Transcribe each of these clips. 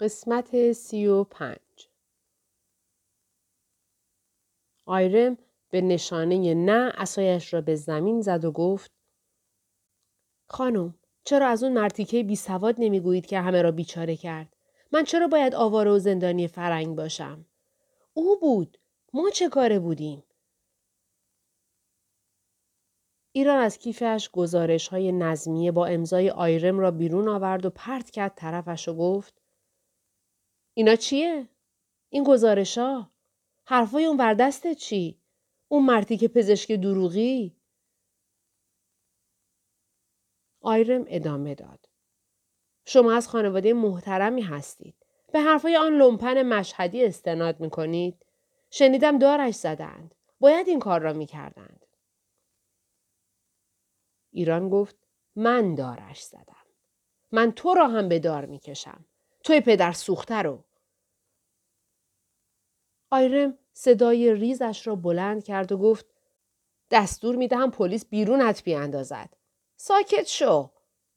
قسمت سی و پنج آیرم به نشانه نه اسایش را به زمین زد و گفت خانم چرا از اون مرتیکه بی سواد نمی‌گویید که همه را بیچاره کرد؟ من چرا باید آواره و زندانی فرنگ باشم؟ او بود. ما چه کاره بودیم؟ ایران از کیفش گزارش های نظمیه با امضای آیرم را بیرون آورد و پرت کرد طرفش و گفت اینا چیه؟ این گزارش ها؟ حرفای اون وردسته چی؟ اون مرتی که پزشک دروغی؟ آیرم ادامه داد. شما از خانواده محترمی هستید. به حرفای آن لومپن مشهدی استناد می کنید. شنیدم دارش زدند. باید این کار را می کردند. ایران گفت من دارش زدم. من تو را هم به دار می کشم. توی پدر سوخته رو. آیرم صدای ریزش را بلند کرد و گفت دستور می دهم پلیس بیرونت بیاندازد. ساکت شو.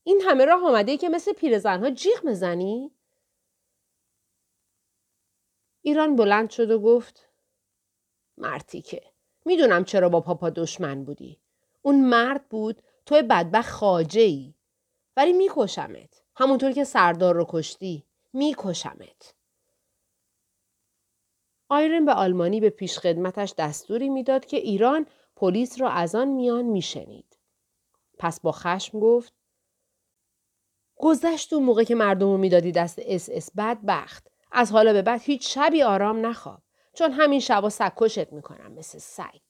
این همه راه آمده ای که مثل پیرزنها جیغ بزنی؟ ایران بلند شد و گفت مرتیکه می‌دونم چرا با پاپا دشمن بودی. اون مرد بود تو یه بدبخت خواجه ای. ولی میکشمت. همونطور که سردار رو کشتی. میکشمت. آیرن به آلمانی به پیشخدمتش دستوری می‌داد که ایران پلیس را از آن میان میشنید. پس با خشم گفت گذشت اون موقع که مردم رو می‌دادی دست اس اس بدبخت. از حالا به بعد هیچ شبی آرام نخواب. چون همین شبا سکشت می‌کنم مثل سگ.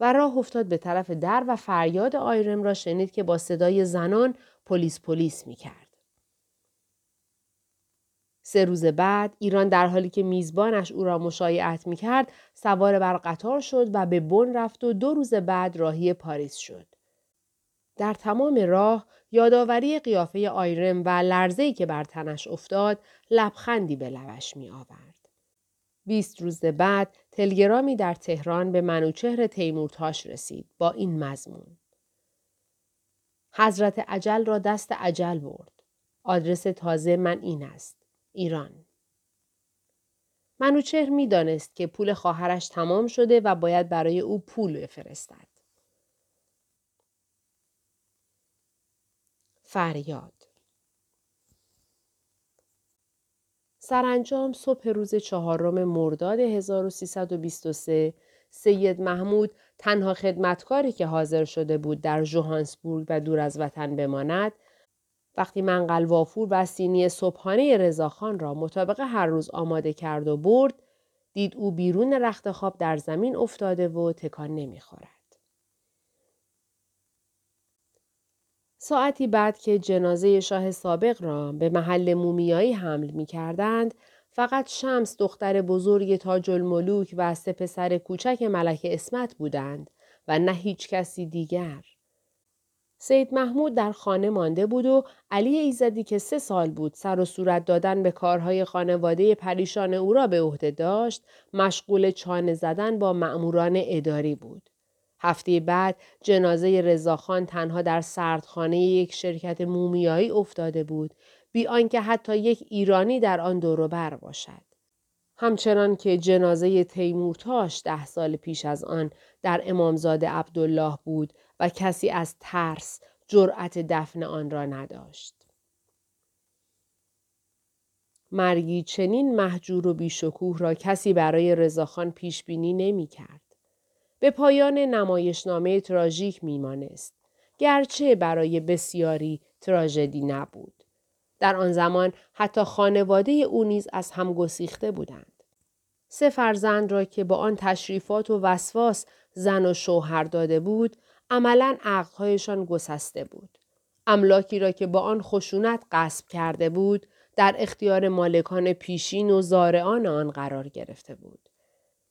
و راه افتاد به طرف در و فریاد آیرم را شنید که با صدای زنان پلیس پلیس می‌کرد. سه روز بعد ایران در حالی که میزبانش او را مشایعت می‌کرد سوار بر قطار شد و به بن رفت و دو روز بعد راهی پاریس شد. در تمام راه یادآوری قیافه آیرم و لرزه‌ای که بر تنش افتاد لبخندی به لبش می آورد. بیست روز بعد تلگرامی در تهران به منوچهر تیمورتاش رسید با این مضمون. حضرت عجل را دست عجل برد. آدرس تازه من این است. ایران منوچهر می دانست که پول خواهرش تمام شده و باید برای او پول بفرستد. فریاد سرانجام صبح روز چهارم مرداد 1323 سید محمود تنها خدمتکاری که حاضر شده بود در جوهانسبورگ و دور از وطن بماند وقتی منقل وافور و سینی صبحانه رضاخان را مطابق هر روز آماده کرد و برد دید او بیرون رخت خواب در زمین افتاده و تکان نمی‌خورد. ساعتی بعد که جنازه شاه سابق را به محل مومیایی حمل می کردند، فقط شمس دختر بزرگ تاج الملوک و سه پسر کوچک ملک اسمت بودند و نه هیچ کسی دیگر. سید محمود در خانه مانده بود و علی ایزدی که سه سال بود سر و صورت دادن به کارهای خانواده پریشان او را به عهده داشت مشغول چانه زدن با مأموران اداری بود. هفته بعد جنازه رضاخان تنها در سردخانه یک شرکت مومیایی افتاده بود بی آنکه حتی یک ایرانی در آن بر باشد. همچنان که جنازه تیمورتاش ده سال پیش از آن در امامزاده عبدالله بود و کسی از ترس جرأت دفن آن را نداشت. مرگی چنین محجور و بیشکوه را کسی برای رضاخان پیش بینی نمی کرد. به پایان نمایشنامه تراژیک میمانست. گرچه برای بسیاری تراژدی نبود. در آن زمان حتی خانواده او نیز از هم گسیخته بودند. سه فرزند را که با آن تشریفات و وسواس زن و شوهر داده بود عملا عقلهایشان گسسته بود. املاکی را که با آن خشونت قصب کرده بود در اختیار مالکان پیشین و زارعان آن قرار گرفته بود.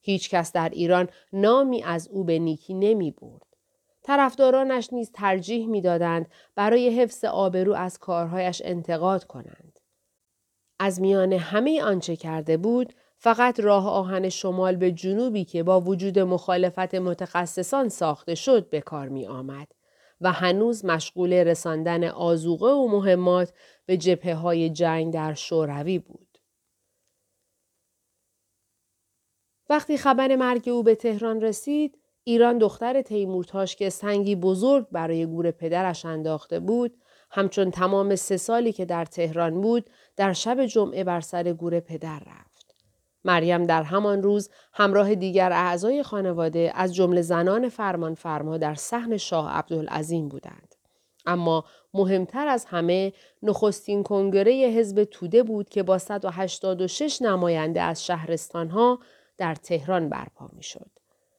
هیچ کس در ایران نامی از او به نیکی نمی برد. طرفدارانش نیز ترجیح می‌دادند برای حفظ آبرو از کارهایش انتقاد کنند. از میان همه آنچه کرده بود فقط راه آهن شمال به جنوبی که با وجود مخالفت متخصصان ساخته شد به کار می آمد و هنوز مشغول رساندن آزوقه و مهمات به جبهه های جنگ در شوروی بود. وقتی خبر مرگ او به تهران رسید، ایران دختر تیمورتاش که سنگی بزرگ برای گور پدرش انداخته بود، همچون تمام سه سالی که در تهران بود، در شب جمعه بر سر گور پدر رفت. مریم در همان روز همراه دیگر اعضای خانواده از جمله زنان فرمان فرما در صحن شاه عبدالعظیم بودند. اما مهمتر از همه نخستین کنگره حزب توده بود که با 186 نماینده از شهرستانها در تهران برپا می شد.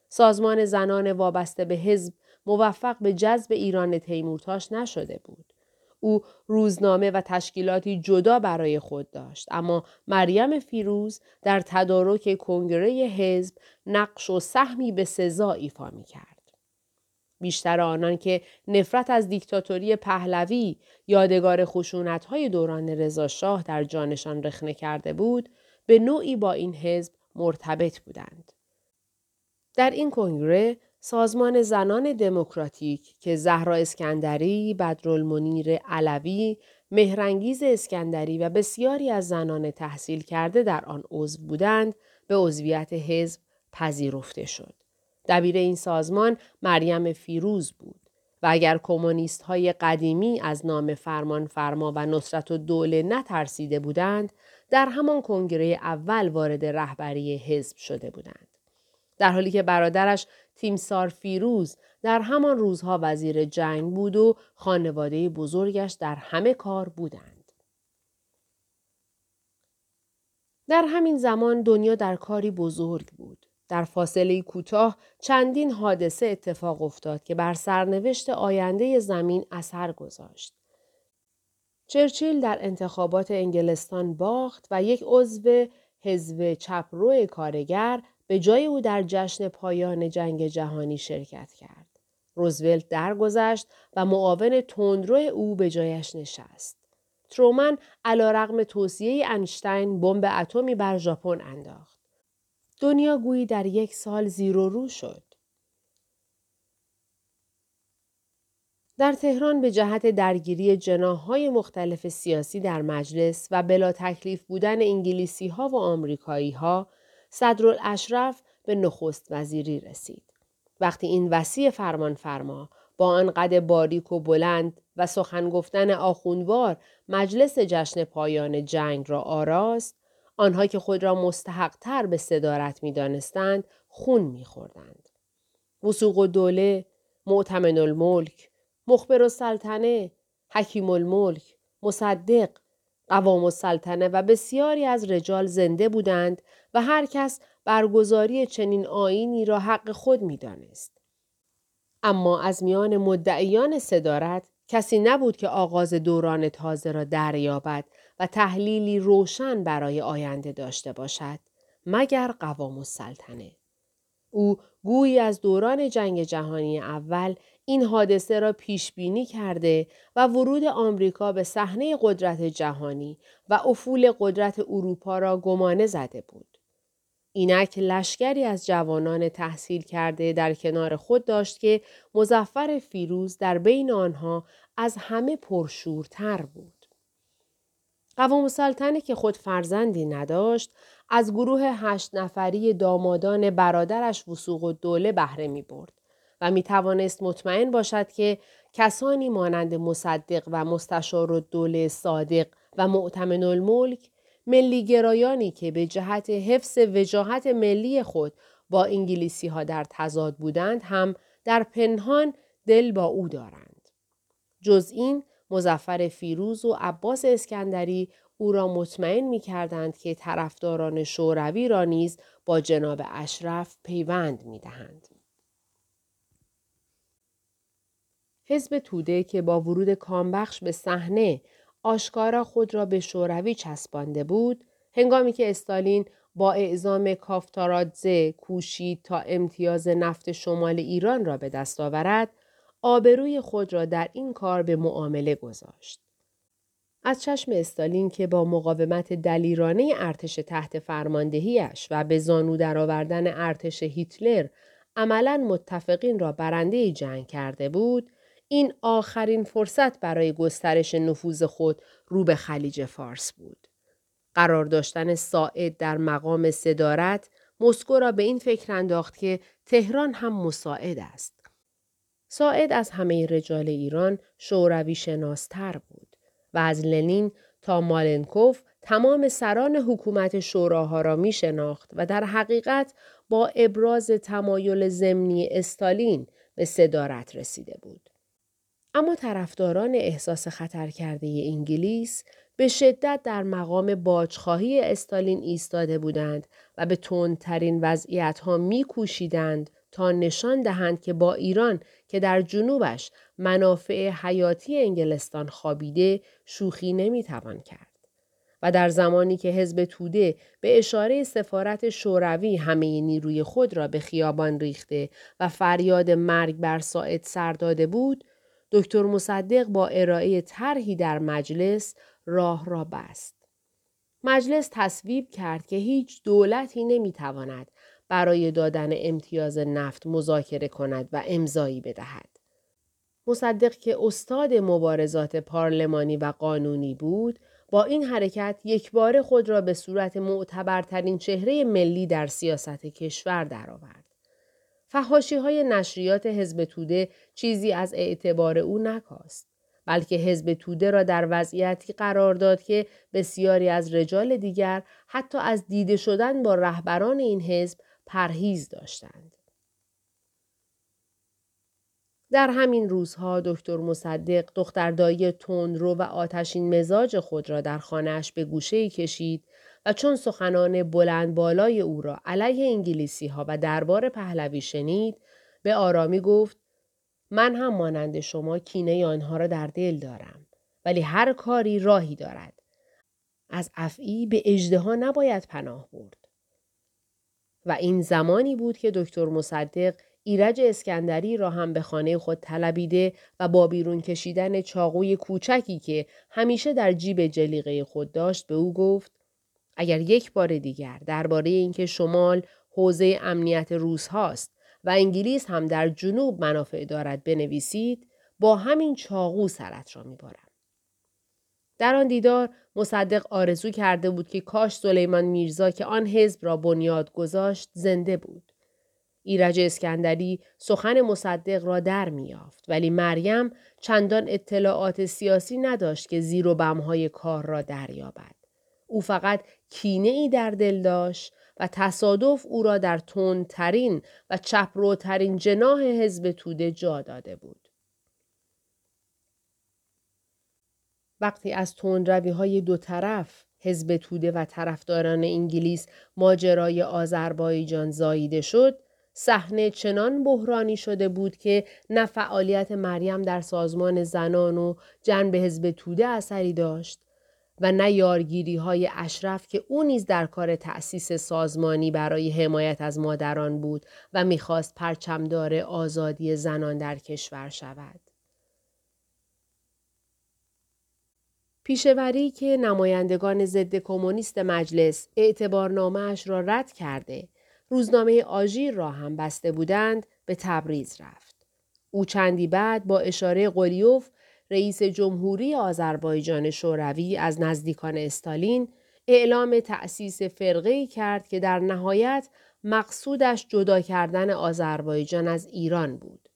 سازمان زنان وابسته به حزب موفق به جذب ایران تیمورتاش نشده بود. او روزنامه و تشکیلاتی جدا برای خود داشت اما مریم فیروز در تدارک کنگره حزب نقش و سهمی به سزا ایفا می کرد. بیشتر آنان که نفرت از دیکتاتوری پهلوی یادگار های دوران رضاشاه در جانشان رخنه کرده بود به نوعی با این حزب مرتبط بودند. در این کنگره سازمان زنان دموکراتیک که زهرا اسکندری، بدرالمنیر علوی، مهرنگیز اسکندری و بسیاری از زنان تحصیل کرده در آن عضو بودند به عضویت حزب پذیرفته شد. دبیر این سازمان مریم فیروز بود و اگر کمونیست های قدیمی از نام فرمان فرما و نصرت و دوله نترسیده بودند در همان کنگره اول وارد رهبری حزب شده بودند. در حالی که برادرش تیمسار فیروز در همان روزها وزیر جنگ بود و خانواده بزرگش در همه کار بودند. در همین زمان دنیا در کاری بزرگ بود. در فاصله کوتاه چندین حادثه اتفاق افتاد که بر سرنوشت آینده زمین اثر گذاشت. چرچیل در انتخابات انگلستان باخت و یک عضو حزب چپرو کارگر به جای او در جشن پایان جنگ جهانی شرکت کرد. روزولت درگذشت و معاون تندرو او به جایش نشست. ترومن علا رقم توصیه انشتین بمب اتمی بر ژاپن انداخت. دنیا گویی در یک سال زیر و رو شد. در تهران به جهت درگیری جناهای مختلف سیاسی در مجلس و بلا تکلیف بودن انگلیسی ها و آمریکایی ها صدرالاشرف به نخست وزیری رسید. وقتی این وسیع فرمان فرما با آن قد باریک و بلند و سخن گفتن آخوندوار مجلس جشن پایان جنگ را آراست آنها که خود را مستحقتر به صدارت می دانستند خون می خوردند. وسوق و دوله، معتمن الملک، مخبر و سلطنه، حکیم الملک، مصدق، قوام السلطنه و بسیاری از رجال زنده بودند و هر کس برگزاری چنین آینی را حق خود می دانست. اما از میان مدعیان صدارت کسی نبود که آغاز دوران تازه را دریابد و تحلیلی روشن برای آینده داشته باشد مگر قوام السلطنه. او گویی از دوران جنگ جهانی اول این حادثه را پیش بینی کرده و ورود آمریکا به صحنه قدرت جهانی و افول قدرت اروپا را گمانه زده بود. اینک لشکری از جوانان تحصیل کرده در کنار خود داشت که مزفر فیروز در بین آنها از همه پرشورتر بود. قوام سلطنه که خود فرزندی نداشت از گروه هشت نفری دامادان برادرش وسوق و دوله بهره می برد و می توانست مطمئن باشد که کسانی مانند مصدق و مستشار و دوله صادق و معتمن الملک ملیگرایانی که به جهت حفظ وجاهت ملی خود با انگلیسی ها در تضاد بودند هم در پنهان دل با او دارند. جز این مزفر فیروز و عباس اسکندری او را مطمئن می کردند که طرفداران شوروی را نیز با جناب اشرف پیوند می دهند. حزب توده که با ورود کامبخش به صحنه آشکارا خود را به شوروی چسبانده بود هنگامی که استالین با اعزام کافتارادزه کوشید تا امتیاز نفت شمال ایران را به دست آورد آبروی خود را در این کار به معامله گذاشت. از چشم استالین که با مقاومت دلیرانه ارتش تحت فرماندهیش و به زانو درآوردن ارتش هیتلر عملا متفقین را برنده جنگ کرده بود، این آخرین فرصت برای گسترش نفوذ خود رو به خلیج فارس بود. قرار داشتن ساعد در مقام صدارت مسکو را به این فکر انداخت که تهران هم مساعد است. ساعد از همه رجال ایران شوروی شناستر بود و از لنین تا مالنکوف تمام سران حکومت شوراها را می شناخت و در حقیقت با ابراز تمایل زمینی استالین به صدارت رسیده بود. اما طرفداران احساس خطر کرده انگلیس به شدت در مقام باجخواهی استالین ایستاده بودند و به تندترین وضعیت ها می تا نشان دهند که با ایران که در جنوبش منافع حیاتی انگلستان خوابیده شوخی نمی‌توان کرد. و در زمانی که حزب توده به اشاره سفارت شوروی همه نیروی خود را به خیابان ریخته و فریاد مرگ بر ساعد سر داده بود، دکتر مصدق با ارائه طرحی در مجلس راه را بست. مجلس تصویب کرد که هیچ دولتی نمی‌تواند برای دادن امتیاز نفت مذاکره کند و امضایی بدهد. مصدق که استاد مبارزات پارلمانی و قانونی بود، با این حرکت یک بار خود را به صورت معتبرترین چهره ملی در سیاست کشور درآورد. فهاشی های نشریات حزب توده چیزی از اعتبار او نکاست. بلکه حزب توده را در وضعیتی قرار داد که بسیاری از رجال دیگر حتی از دیده شدن با رهبران این حزب پرهیز داشتند. در همین روزها دکتر مصدق دختردایی تندرو و آتشین مزاج خود را در خانهاش به گوشه کشید و چون سخنان بلند بالای او را علیه انگلیسی ها و دربار پهلوی شنید به آرامی گفت من هم مانند شما کینه آنها را در دل دارم ولی هر کاری راهی دارد. از افعی به اجدها نباید پناه برد. و این زمانی بود که دکتر مصدق ایرج اسکندری را هم به خانه خود طلبیده و با بیرون کشیدن چاقوی کوچکی که همیشه در جیب جلیقه خود داشت به او گفت اگر یک بار دیگر درباره اینکه شمال حوزه امنیت روس هاست و انگلیس هم در جنوب منافع دارد بنویسید با همین چاقو سرت را میبارم در آن دیدار مصدق آرزو کرده بود که کاش سلیمان میرزا که آن حزب را بنیاد گذاشت زنده بود ایرج اسکندری سخن مصدق را در میافت ولی مریم چندان اطلاعات سیاسی نداشت که زیر و بمهای کار را دریابد. او فقط کینه ای در دل داشت و تصادف او را در تندترین و چپروترین جناح حزب توده جا داده بود. وقتی از تندروی های دو طرف حزب توده و طرفداران انگلیس ماجرای آذربایجان زاییده شد صحنه چنان بحرانی شده بود که نه فعالیت مریم در سازمان زنان و جنب حزب توده اثری داشت و نه یارگیری های اشرف که او نیز در کار تأسیس سازمانی برای حمایت از مادران بود و می‌خواست پرچمدار آزادی زنان در کشور شود. پیشوری که نمایندگان ضد کمونیست مجلس اعتبارنامهاش را رد کرده روزنامه آژیر را هم بسته بودند به تبریز رفت. او چندی بعد با اشاره قلیوف رئیس جمهوری آذربایجان شوروی از نزدیکان استالین اعلام تأسیس فرقه کرد که در نهایت مقصودش جدا کردن آذربایجان از ایران بود.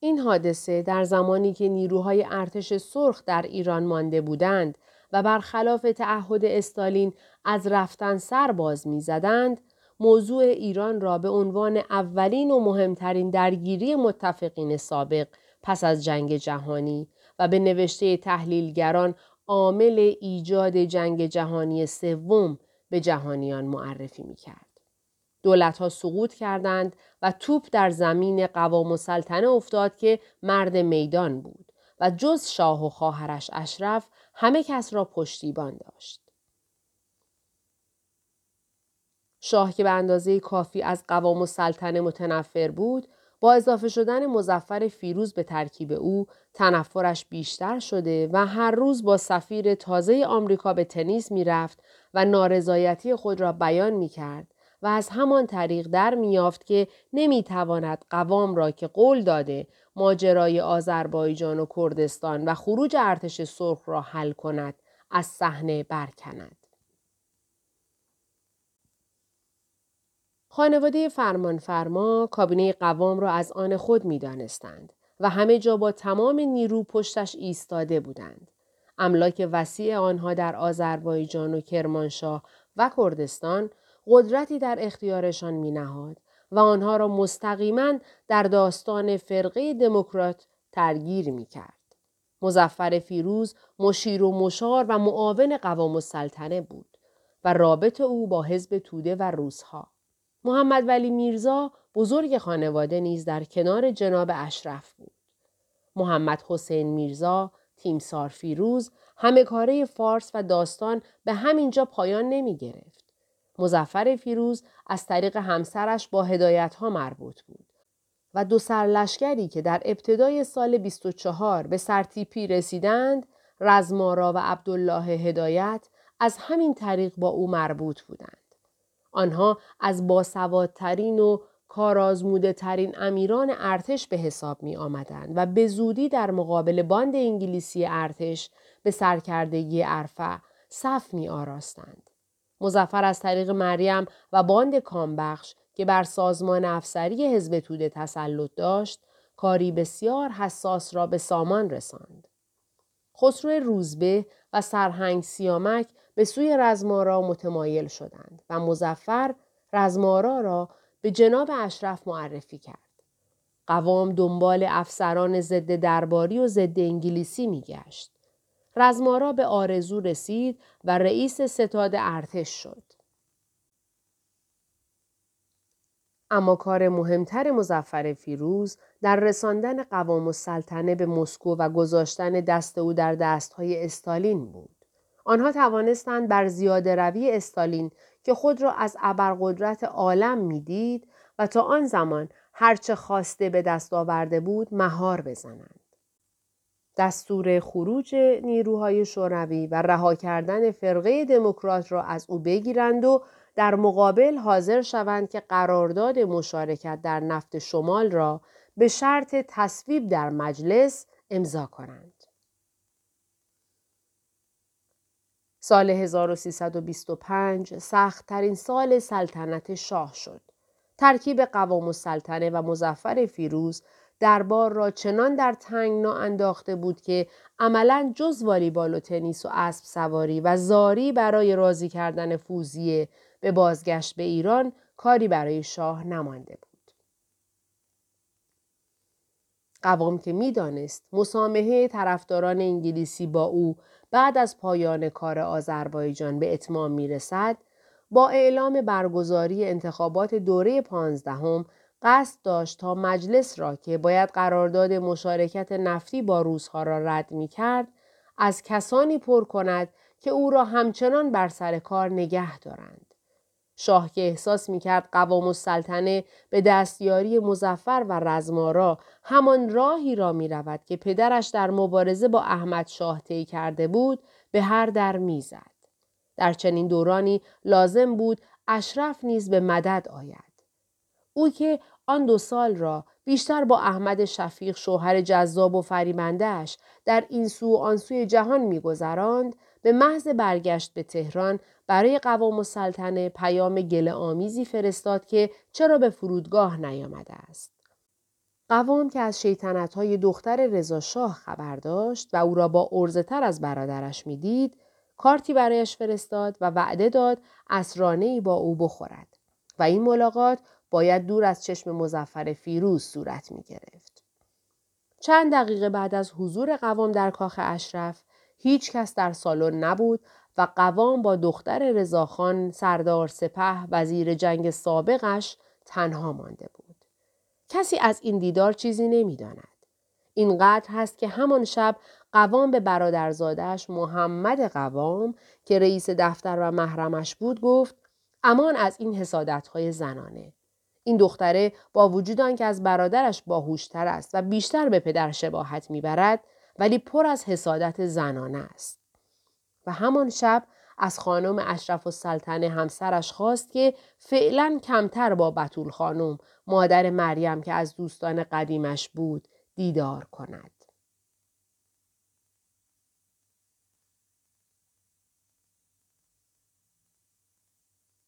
این حادثه در زمانی که نیروهای ارتش سرخ در ایران مانده بودند و برخلاف تعهد استالین از رفتن سر باز می زدند، موضوع ایران را به عنوان اولین و مهمترین درگیری متفقین سابق پس از جنگ جهانی و به نوشته تحلیلگران عامل ایجاد جنگ جهانی سوم به جهانیان معرفی می کرد. دولت ها سقوط کردند و توپ در زمین قوام و سلطنه افتاد که مرد میدان بود و جز شاه و خواهرش اشرف همه کس را پشتیبان داشت. شاه که به اندازه کافی از قوام و سلطنه متنفر بود با اضافه شدن مزفر فیروز به ترکیب او تنفرش بیشتر شده و هر روز با سفیر تازه آمریکا به تنیس می‌رفت و نارضایتی خود را بیان می کرد و از همان طریق در میافت که نمی‌تواند قوام را که قول داده ماجرای آذربایجان و کردستان و خروج ارتش سرخ را حل کند از صحنه برکند. خانواده فرمانفرما کابینه قوام را از آن خود می دانستند و همه جا با تمام نیرو پشتش ایستاده بودند. املاک وسیع آنها در آذربایجان و کرمانشاه و کردستان قدرتی در اختیارشان می نهاد و آنها را مستقیما در داستان فرقه دموکرات ترگیر می کرد. مزفر فیروز مشیر و مشار و معاون قوام السلطنه بود و رابط او با حزب توده و روزها. محمد ولی میرزا بزرگ خانواده نیز در کنار جناب اشرف بود. محمد حسین میرزا، تیمسار فیروز، همه کاره فارس و داستان به همینجا پایان نمی گرفت. مزفر فیروز از طریق همسرش با هدایت ها مربوط بود و دو سرلشکری که در ابتدای سال 24 به سرتیپی رسیدند رزمارا و عبدالله هدایت از همین طریق با او مربوط بودند. آنها از باسوادترین و کارازموده ترین امیران ارتش به حساب می آمدند و به زودی در مقابل باند انگلیسی ارتش به سرکردگی عرفه صف می آراستند. مزفر از طریق مریم و باند کامبخش که بر سازمان افسری حزب توده تسلط داشت کاری بسیار حساس را به سامان رساند. خسرو روزبه و سرهنگ سیامک به سوی رزمارا متمایل شدند و مزفر رزمارا را به جناب اشرف معرفی کرد. قوام دنبال افسران ضد درباری و ضد انگلیسی میگشت. رزمارا به آرزو رسید و رئیس ستاد ارتش شد. اما کار مهمتر مزفر فیروز در رساندن قوام السلطنه به مسکو و گذاشتن دست او در دستهای استالین بود. آنها توانستند بر زیاده روی استالین که خود را از ابرقدرت عالم می‌دید و تا آن زمان هرچه خواسته به دست آورده بود مهار بزنند. دستور خروج نیروهای شوروی و رها کردن فرقه دموکرات را از او بگیرند و در مقابل حاضر شوند که قرارداد مشارکت در نفت شمال را به شرط تصویب در مجلس امضا کنند. سال 1325 سختترین سال سلطنت شاه شد. ترکیب قوام السلطنه و مزفر فیروز دربار را چنان در تنگنا انداخته بود که عملا جز والیبال و تنیس و اسب سواری و زاری برای راضی کردن فوزیه به بازگشت به ایران کاری برای شاه نمانده بود. قوام که می‌دانست مسامحه طرفداران انگلیسی با او بعد از پایان کار آذربایجان به اتمام می رسد، با اعلام برگزاری انتخابات دوره پانزدهم قصد داشت تا مجلس را که باید قرارداد مشارکت نفتی با روزها را رد می کرد، از کسانی پر کند که او را همچنان بر سر کار نگه دارند. شاه که احساس می کرد قوام السلطنه به دستیاری مزفر و رزمارا همان راهی را می رود که پدرش در مبارزه با احمد شاه طی کرده بود به هر در می‌زد. در چنین دورانی لازم بود اشرف نیز به مدد آید. او که آن دو سال را بیشتر با احمد شفیق شوهر جذاب و فریبندهش در این سو آن سوی جهان میگذراند به محض برگشت به تهران برای قوام السلطنه پیام گله آمیزی فرستاد که چرا به فرودگاه نیامده است. قوام که از شیطنت های دختر رضا شاه خبر داشت و او را با ارزه تر از برادرش می‌دید، کارتی برایش فرستاد و وعده داد اسرانه با او بخورد و این ملاقات باید دور از چشم مزفر فیروز صورت می گرفت. چند دقیقه بعد از حضور قوام در کاخ اشرف هیچ کس در سالن نبود و قوام با دختر رضاخان سردار سپه وزیر جنگ سابقش تنها مانده بود. کسی از این دیدار چیزی نمی‌داند. اینقدر هست که همان شب قوام به برادرزادش محمد قوام که رئیس دفتر و محرمش بود گفت امان از این حسادتهای زنانه. این دختره با وجود که از برادرش باهوشتر است و بیشتر به پدر شباهت می‌برد ولی پر از حسادت زنانه است. و همان شب از خانم اشرف و سلطنه همسرش خواست که فعلا کمتر با بطول خانم مادر مریم که از دوستان قدیمش بود دیدار کند.